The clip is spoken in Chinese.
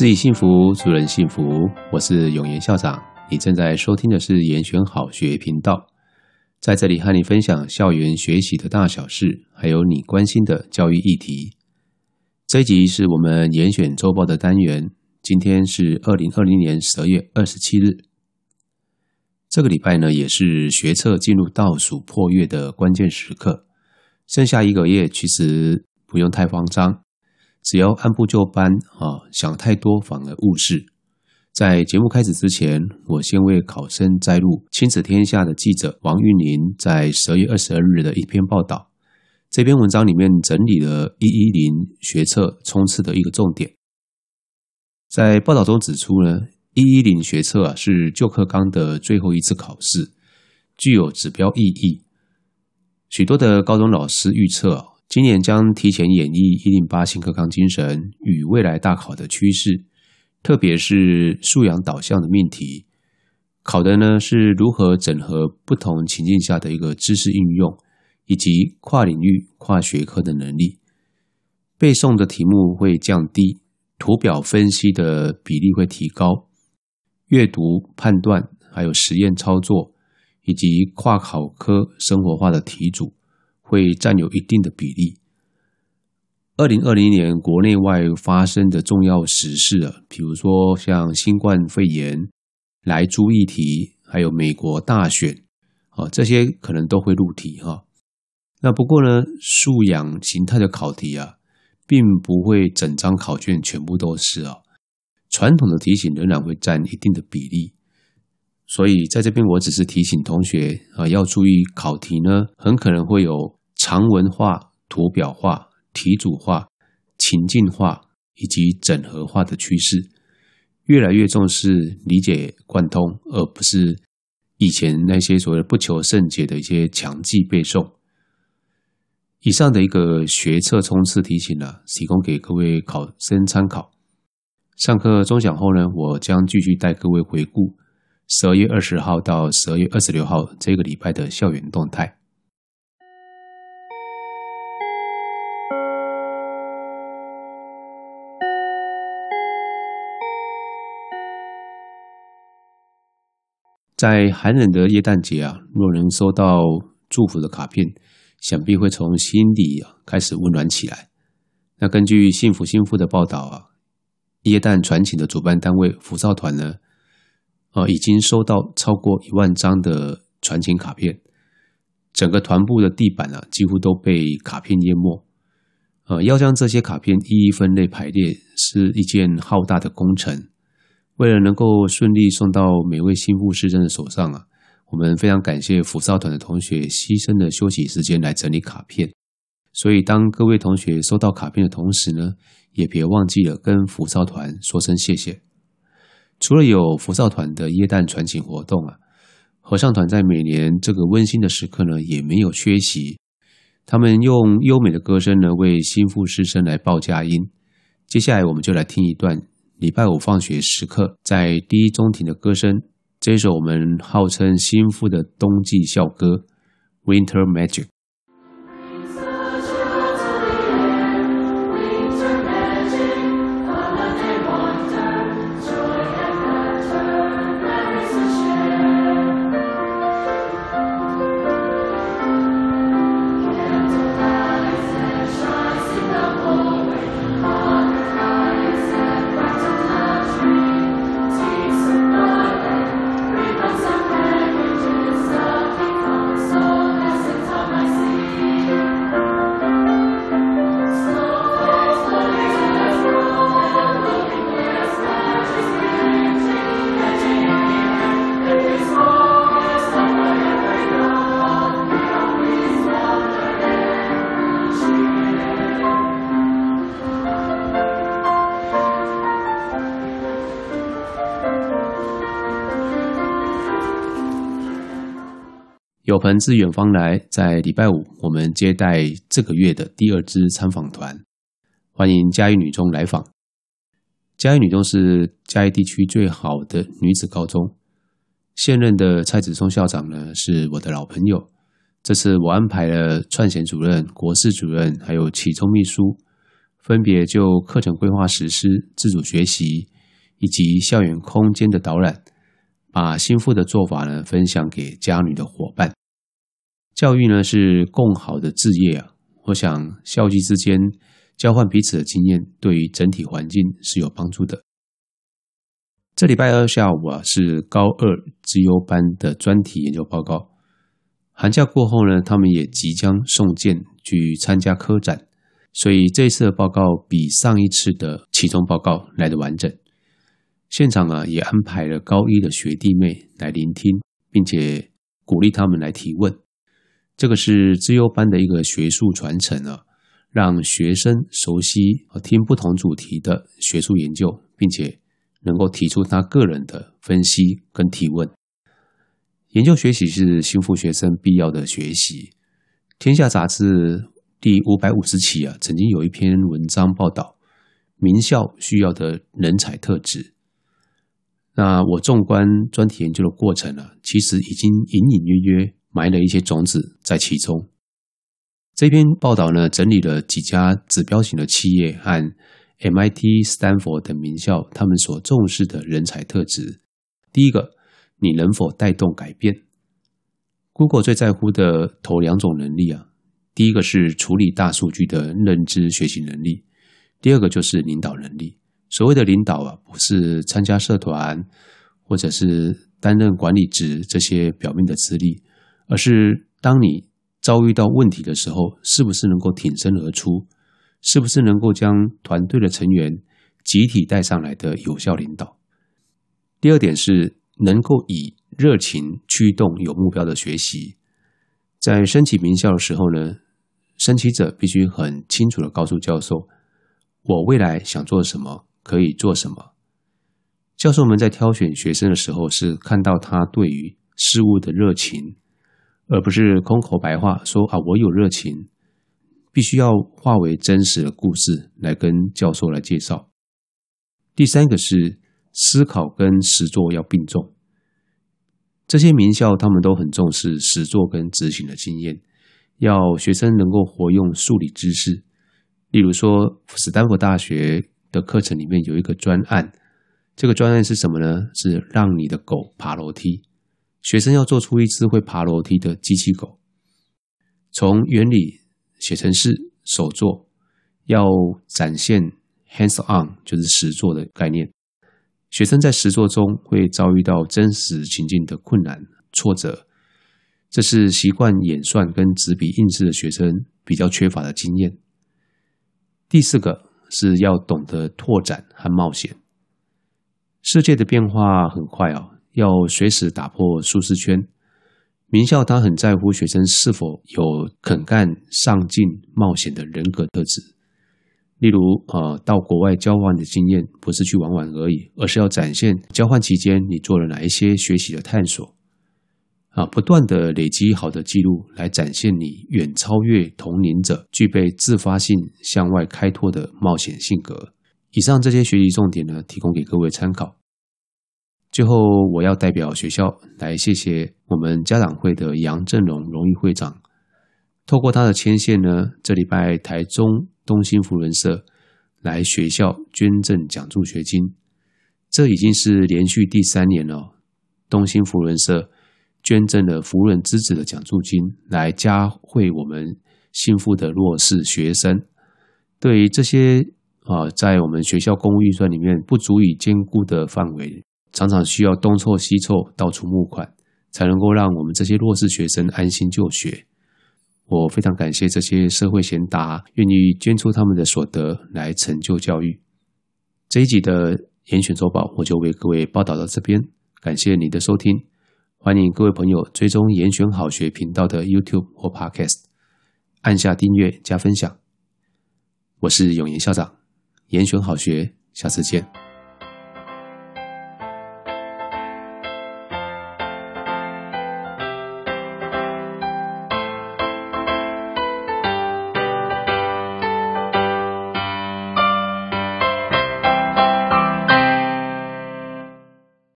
自己幸福，助人幸福。我是永言校长，你正在收听的是延选好学频道，在这里和你分享校园学习的大小事，还有你关心的教育议题。这一集是我们严选周报的单元，今天是二零二零年十二月二十七日。这个礼拜呢，也是学测进入倒数破月的关键时刻，剩下一个月，其实不用太慌张。只要按部就班啊，想太多反而误事。在节目开始之前，我先为考生摘录亲子天下的记者王玉玲在十二月二十二日的一篇报道。这篇文章里面整理了一一零学测冲刺的一个重点。在报道中指出呢，一一零学测啊是旧课纲的最后一次考试，具有指标意义。许多的高中老师预测啊。今年将提前演绎一零八新课纲精神与未来大考的趋势，特别是素养导向的命题，考的呢是如何整合不同情境下的一个知识应用，以及跨领域、跨学科的能力。背诵的题目会降低，图表分析的比例会提高，阅读判断还有实验操作，以及跨考科生活化的题组。会占有一定的比例。二零二零年国内外发生的重要时事啊，比如说像新冠肺炎、莱猪议题，还有美国大选，啊，这些可能都会入题哈。那不过呢，素养形态的考题啊，并不会整张考卷全部都是啊，传统的题型仍然会占一定的比例。所以在这边，我只是提醒同学啊，要注意考题呢，很可能会有。长文化、图表化、题组化、情境化以及整合化的趋势，越来越重视理解贯通，而不是以前那些所谓的不求甚解的一些强记背诵。以上的一个学测冲刺题型呢，提供给各位考生参考。上课钟响后呢，我将继续带各位回顾十二月二十号到十二月二十六号这个礼拜的校园动态。在寒冷的耶诞节啊，若能收到祝福的卡片，想必会从心底啊开始温暖起来。那根据幸福幸福的报道啊，耶诞传情的主办单位福少团呢，啊已经收到超过一万张的传情卡片，整个团部的地板啊几乎都被卡片淹没。呃，要将这些卡片一一分类排列，是一件浩大的工程。为了能够顺利送到每位新妇师生的手上啊，我们非常感谢辅少团的同学牺牲的休息时间来整理卡片。所以，当各位同学收到卡片的同时呢，也别忘记了跟辅少团说声谢谢。除了有辅少团的耶诞传情活动啊，合唱团在每年这个温馨的时刻呢，也没有缺席。他们用优美的歌声呢，为新妇师生来报佳音。接下来，我们就来听一段。礼拜五放学时刻，在第一中庭的歌声，这首我们号称心腹的冬季校歌《Winter Magic》。有朋自远方来，在礼拜五，我们接待这个月的第二支参访团，欢迎嘉义女中来访。嘉义女中是嘉义地区最好的女子高中，现任的蔡子松校长呢是我的老朋友。这次我安排了串衔主任、国事主任，还有启聪秘书，分别就课程规划实施、自主学习以及校园空间的导览，把心腹的做法呢分享给家女的伙伴。教育呢是共好的置业啊，我想校际之间交换彼此的经验，对于整体环境是有帮助的。这礼拜二下午啊，是高二资优班的专题研究报告。寒假过后呢，他们也即将送件去参加科展，所以这次的报告比上一次的期中报告来得完整。现场啊，也安排了高一的学弟妹来聆听，并且鼓励他们来提问。这个是资优班的一个学术传承啊，让学生熟悉和听不同主题的学术研究，并且。能够提出他个人的分析跟提问，研究学习是心腹学生必要的学习。天下杂志第五百五十期啊，曾经有一篇文章报道名校需要的人才特质。那我纵观专题研究的过程啊，其实已经隐隐约约埋了一些种子在其中。这篇报道呢，整理了几家指标型的企业和。MIT、Stanford 等名校，他们所重视的人才特质，第一个，你能否带动改变？Google 最在乎的头两种能力啊，第一个是处理大数据的认知学习能力，第二个就是领导能力。所谓的领导啊，不是参加社团或者是担任管理职这些表面的资历，而是当你遭遇到问题的时候，是不是能够挺身而出？是不是能够将团队的成员集体带上来的有效领导？第二点是能够以热情驱动有目标的学习。在申请名校的时候呢，申请者必须很清楚地告诉教授：“我未来想做什么，可以做什么。”教授们在挑选学生的时候，是看到他对于事物的热情，而不是空口白话说：“啊，我有热情。”必须要化为真实的故事来跟教授来介绍。第三个是思考跟实作要并重。这些名校他们都很重视实作跟执行的经验，要学生能够活用数理知识。例如说，史丹佛大学的课程里面有一个专案，这个专案是什么呢？是让你的狗爬楼梯。学生要做出一只会爬楼梯的机器狗，从原理。写成式手作，要展现 hands on，就是实作的概念。学生在实作中会遭遇到真实情境的困难挫折，这是习惯演算跟纸笔印字的学生比较缺乏的经验。第四个是要懂得拓展和冒险。世界的变化很快哦，要随时打破舒适圈。名校他很在乎学生是否有肯干、上进、冒险的人格特质。例如，呃，到国外交换的经验不是去玩玩而已，而是要展现交换期间你做了哪一些学习的探索。啊，不断的累积好的记录，来展现你远超越同龄者、具备自发性向外开拓的冒险性格。以上这些学习重点呢，提供给各位参考。最后，我要代表学校来谢谢我们家长会的杨振荣荣誉会长。透过他的牵线呢，这礼拜台中东兴扶轮社来学校捐赠奖助学金，这已经是连续第三年了。东兴扶轮社捐赠了扶轮之子的奖助金，来嘉惠我们幸福的弱势学生。对于这些啊，在我们学校公务预算里面不足以兼顾的范围。常常需要东凑西凑，到处募款，才能够让我们这些弱势学生安心就学。我非常感谢这些社会贤达愿意捐出他们的所得来成就教育。这一集的严选周报，我就为各位报道到这边，感谢你的收听，欢迎各位朋友追踪严选好学频道的 YouTube 或 Podcast，按下订阅加分享。我是永言校长，严选好学，下次见。